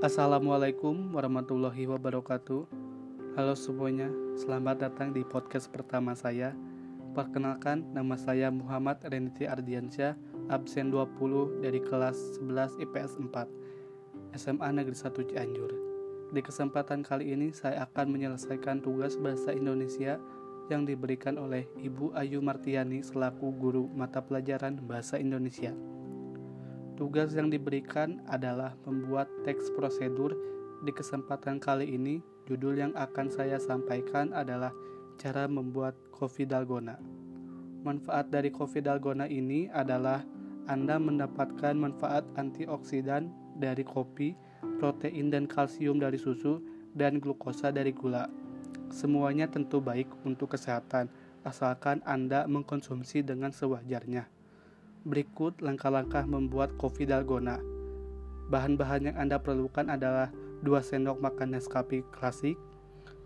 Assalamualaikum warahmatullahi wabarakatuh. Halo semuanya, selamat datang di podcast pertama saya. Perkenalkan, nama saya Muhammad Reniti Ardiansyah, absen 20 dari kelas 11 IPS 4, SMA Negeri 1 Cianjur. Di kesempatan kali ini saya akan menyelesaikan tugas bahasa Indonesia yang diberikan oleh Ibu Ayu Martiani selaku guru mata pelajaran bahasa Indonesia. Tugas yang diberikan adalah membuat teks prosedur. Di kesempatan kali ini, judul yang akan saya sampaikan adalah cara membuat kopi dalgona. Manfaat dari kopi dalgona ini adalah Anda mendapatkan manfaat antioksidan dari kopi, protein dan kalsium dari susu, dan glukosa dari gula. Semuanya tentu baik untuk kesehatan, asalkan Anda mengkonsumsi dengan sewajarnya. Berikut langkah-langkah membuat kopi dalgona. Bahan-bahan yang Anda perlukan adalah 2 sendok makan Nescafe klasik,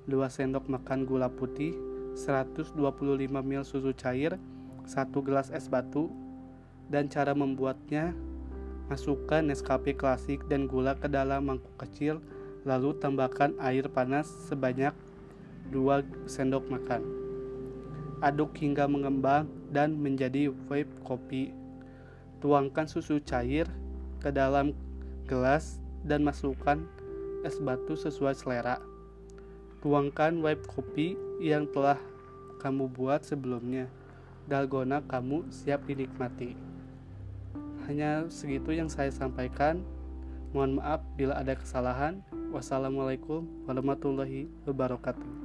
2 sendok makan gula putih, 125 ml susu cair, 1 gelas es batu, dan cara membuatnya Masukkan Nescafe klasik dan gula ke dalam mangkuk kecil, lalu tambahkan air panas sebanyak 2 sendok makan. Aduk hingga mengembang dan menjadi vape kopi. Tuangkan susu cair ke dalam gelas dan masukkan es batu sesuai selera. Tuangkan white kopi yang telah kamu buat sebelumnya. Dalgona kamu siap dinikmati. Hanya segitu yang saya sampaikan. Mohon maaf bila ada kesalahan. Wassalamualaikum warahmatullahi wabarakatuh.